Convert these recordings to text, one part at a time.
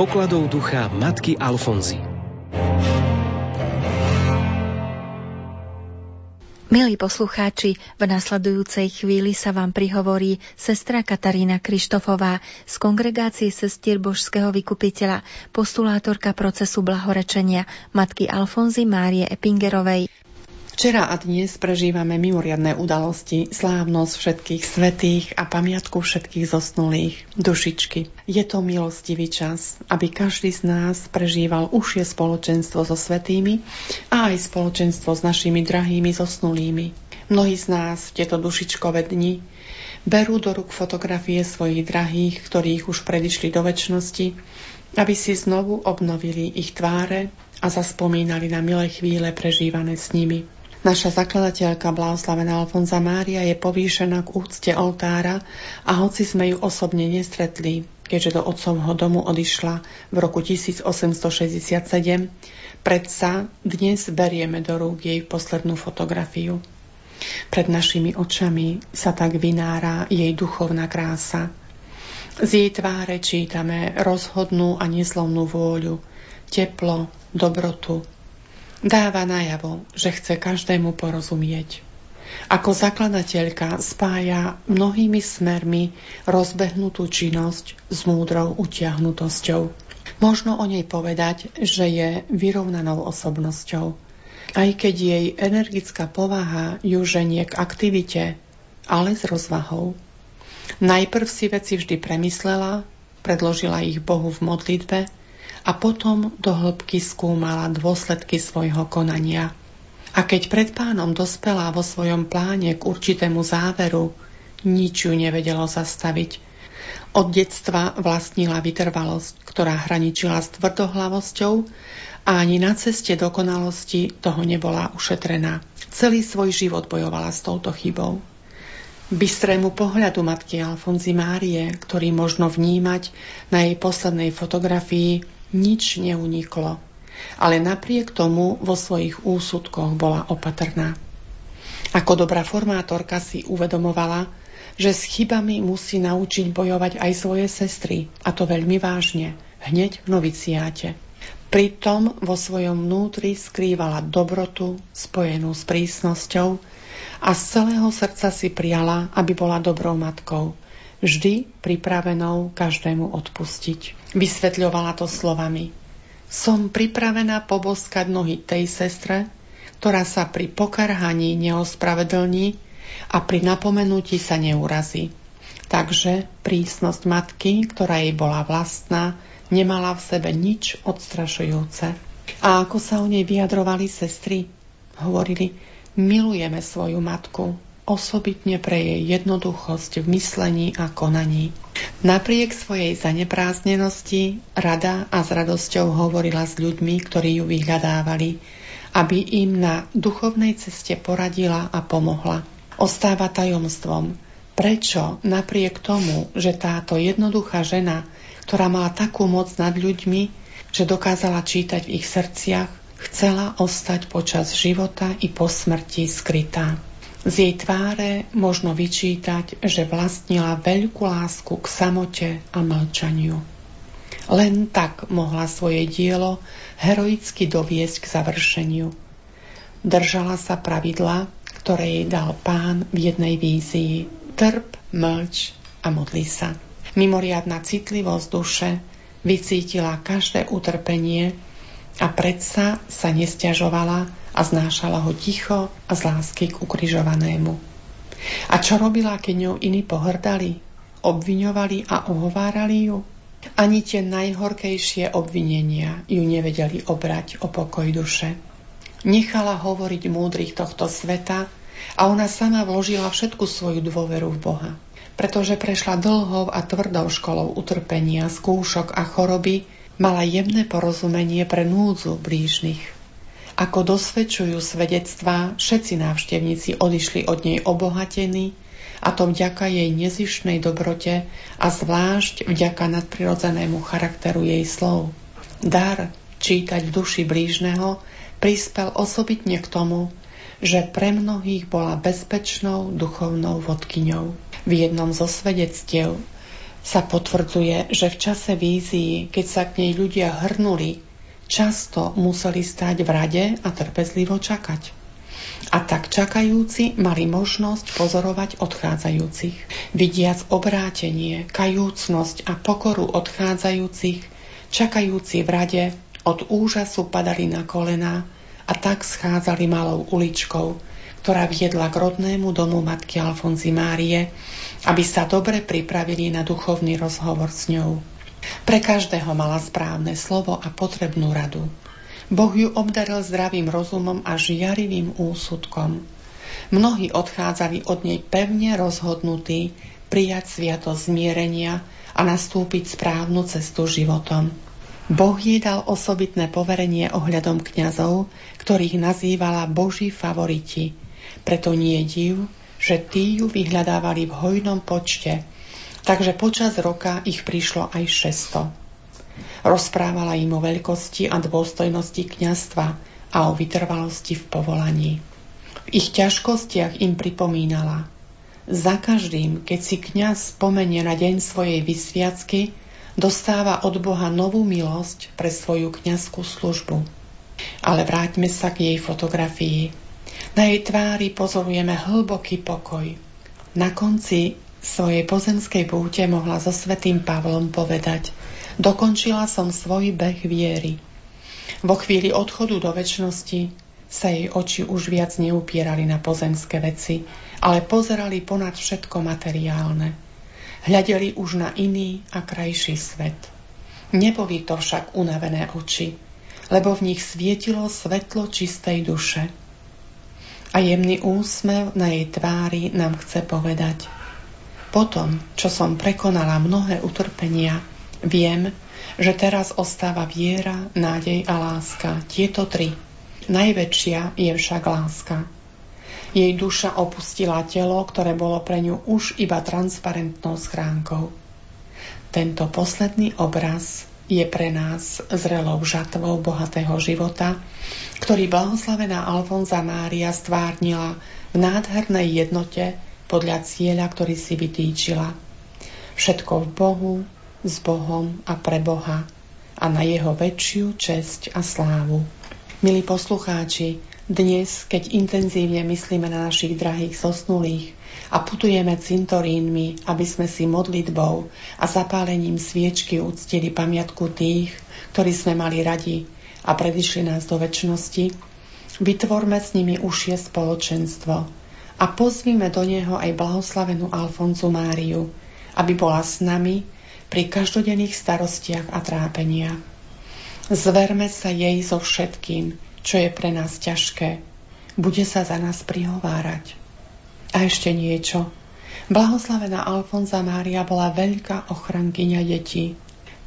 pokladov ducha matky Alfonzy. Milí poslucháči, v nasledujúcej chvíli sa vám prihovorí sestra Katarína Krištofová z kongregácie sestier Božského vykupiteľa, postulátorka procesu blahorečenia matky Alfonzy Márie Epingerovej. Včera a dnes prežívame mimoriadné udalosti, slávnosť všetkých svetých a pamiatku všetkých zosnulých, dušičky. Je to milostivý čas, aby každý z nás prežíval užšie spoločenstvo so svetými a aj spoločenstvo s našimi drahými zosnulými. Mnohí z nás v tieto dušičkové dni berú do rúk fotografie svojich drahých, ktorých už predišli do väčšnosti, aby si znovu obnovili ich tváre a zaspomínali na milé chvíle prežívané s nimi. Naša zakladateľka Blahoslavená Alfonza Mária je povýšená k úcte oltára a hoci sme ju osobne nestretli, keďže do otcovho domu odišla v roku 1867, predsa dnes berieme do rúk jej poslednú fotografiu. Pred našimi očami sa tak vynára jej duchovná krása. Z jej tváre čítame rozhodnú a neslovnú vôľu, teplo, dobrotu, dáva najavo, že chce každému porozumieť. Ako zakladateľka spája mnohými smermi rozbehnutú činnosť s múdrou utiahnutosťou. Možno o nej povedať, že je vyrovnanou osobnosťou. Aj keď jej energická povaha ju ženie k aktivite, ale s rozvahou. Najprv si veci vždy premyslela, predložila ich Bohu v modlitbe a potom do hĺbky skúmala dôsledky svojho konania. A keď pred pánom dospela vo svojom pláne k určitému záveru, nič ju nevedelo zastaviť. Od detstva vlastnila vytrvalosť, ktorá hraničila s tvrdohlavosťou a ani na ceste dokonalosti toho nebola ušetrená. Celý svoj život bojovala s touto chybou. Bystrému pohľadu matky Alfonzy Márie, ktorý možno vnímať na jej poslednej fotografii, nič neuniklo, ale napriek tomu vo svojich úsudkoch bola opatrná. Ako dobrá formátorka si uvedomovala, že s chybami musí naučiť bojovať aj svoje sestry, a to veľmi vážne, hneď v noviciáte. Pritom vo svojom vnútri skrývala dobrotu spojenú s prísnosťou a z celého srdca si priala, aby bola dobrou matkou, vždy pripravenou každému odpustiť. Vysvetľovala to slovami. Som pripravená poboskať nohy tej sestre, ktorá sa pri pokarhaní neospravedlní a pri napomenutí sa neurazí. Takže prísnosť matky, ktorá jej bola vlastná, nemala v sebe nič odstrašujúce. A ako sa o nej vyjadrovali sestry? Hovorili, milujeme svoju matku, osobitne pre jej jednoduchosť v myslení a konaní. Napriek svojej zanepráznenosti rada a s radosťou hovorila s ľuďmi, ktorí ju vyhľadávali, aby im na duchovnej ceste poradila a pomohla. Ostáva tajomstvom, prečo napriek tomu, že táto jednoduchá žena, ktorá mala takú moc nad ľuďmi, že dokázala čítať v ich srdciach, chcela ostať počas života i po smrti skrytá. Z jej tváre možno vyčítať, že vlastnila veľkú lásku k samote a mlčaniu. Len tak mohla svoje dielo heroicky doviesť k završeniu. Držala sa pravidla, ktoré jej dal pán v jednej vízii. Trp, mlč a modli sa. Mimoriadná citlivosť duše vycítila každé utrpenie a predsa sa nestiažovala a znášala ho ticho a z lásky k ukrižovanému. A čo robila, keď ňou iní pohrdali, obviňovali a ohovárali ju? Ani tie najhorkejšie obvinenia ju nevedeli obrať o pokoj duše. Nechala hovoriť múdrych tohto sveta a ona sama vložila všetku svoju dôveru v Boha. Pretože prešla dlhou a tvrdou školou utrpenia, skúšok a choroby, mala jemné porozumenie pre núdzu blížnych. Ako dosvedčujú svedectvá, všetci návštevníci odišli od nej obohatení, a to vďaka jej nezišnej dobrote a zvlášť vďaka nadprirodzenému charakteru jej slov. Dar čítať v duši blížneho prispel osobitne k tomu, že pre mnohých bola bezpečnou duchovnou vodkyňou. V jednom zo svedectiev sa potvrdzuje, že v čase vízii, keď sa k nej ľudia hrnuli, často museli stáť v rade a trpezlivo čakať. A tak čakajúci mali možnosť pozorovať odchádzajúcich. Vidiac obrátenie, kajúcnosť a pokoru odchádzajúcich, čakajúci v rade od úžasu padali na kolená a tak schádzali malou uličkou, ktorá viedla k rodnému domu matky Alfonzy Márie, aby sa dobre pripravili na duchovný rozhovor s ňou. Pre každého mala správne slovo a potrebnú radu. Boh ju obdaril zdravým rozumom a žiarivým úsudkom. Mnohí odchádzali od nej pevne rozhodnutí prijať sviato zmierenia a nastúpiť správnu cestu životom. Boh jej dal osobitné poverenie ohľadom kňazov, ktorých nazývala Boží favoriti – preto nie je div, že tí ju vyhľadávali v hojnom počte, takže počas roka ich prišlo aj 600. Rozprávala im o veľkosti a dôstojnosti kňastva a o vytrvalosti v povolaní. V ich ťažkostiach im pripomínala. Za každým, keď si kňaz spomenie na deň svojej vysviacky, dostáva od Boha novú milosť pre svoju kňazskú službu. Ale vráťme sa k jej fotografii. Na jej tvári pozorujeme hlboký pokoj. Na konci svojej pozemskej púte mohla so svetým Pavlom povedať Dokončila som svoj beh viery. Vo chvíli odchodu do väčšnosti sa jej oči už viac neupierali na pozemské veci, ale pozerali ponad všetko materiálne. Hľadeli už na iný a krajší svet. Neboli to však unavené oči, lebo v nich svietilo svetlo čistej duše a jemný úsmev na jej tvári nám chce povedať. Potom, čo som prekonala mnohé utrpenia, viem, že teraz ostáva viera, nádej a láska. Tieto tri. Najväčšia je však láska. Jej duša opustila telo, ktoré bolo pre ňu už iba transparentnou schránkou. Tento posledný obraz je pre nás zrelou žatvou bohatého života, ktorý blahoslavená Alfonza Mária stvárnila v nádhernej jednote podľa cieľa, ktorý si vytýčila. Všetko v Bohu, s Bohom a pre Boha a na jeho väčšiu česť a slávu. Milí poslucháči, dnes, keď intenzívne myslíme na našich drahých zosnulých, a putujeme cintorínmi, aby sme si modlitbou a zapálením sviečky uctili pamiatku tých, ktorí sme mali radi a predišli nás do väčšnosti, vytvorme s nimi užšie spoločenstvo a pozvime do neho aj blahoslavenú Alfonzu Máriu, aby bola s nami pri každodenných starostiach a trápeniach. Zverme sa jej so všetkým, čo je pre nás ťažké. Bude sa za nás prihovárať. A ešte niečo. Blahoslavená Alfonza Mária bola veľká ochrankyňa detí.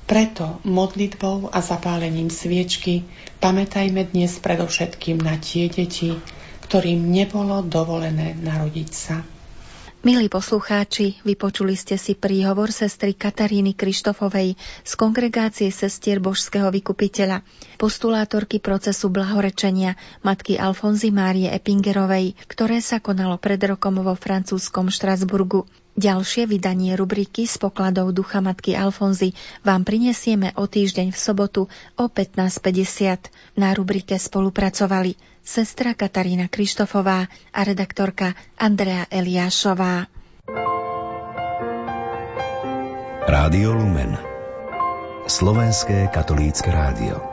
Preto modlitbou a zapálením sviečky pamätajme dnes predovšetkým na tie deti, ktorým nebolo dovolené narodiť sa. Milí poslucháči, vypočuli ste si príhovor sestry Kataríny Krištofovej z kongregácie sestier Božského vykupiteľa, postulátorky procesu blahorečenia matky Alfonzy Márie Epingerovej, ktoré sa konalo pred rokom vo francúzskom Štrasburgu. Ďalšie vydanie rubriky z pokladov ducha matky Alfonzy vám prinesieme o týždeň v sobotu o 15.50. Na rubrike spolupracovali sestra Katarína Krištofová a redaktorka Andrea Eliášová. Rádio Lumen Slovenské katolícke rádio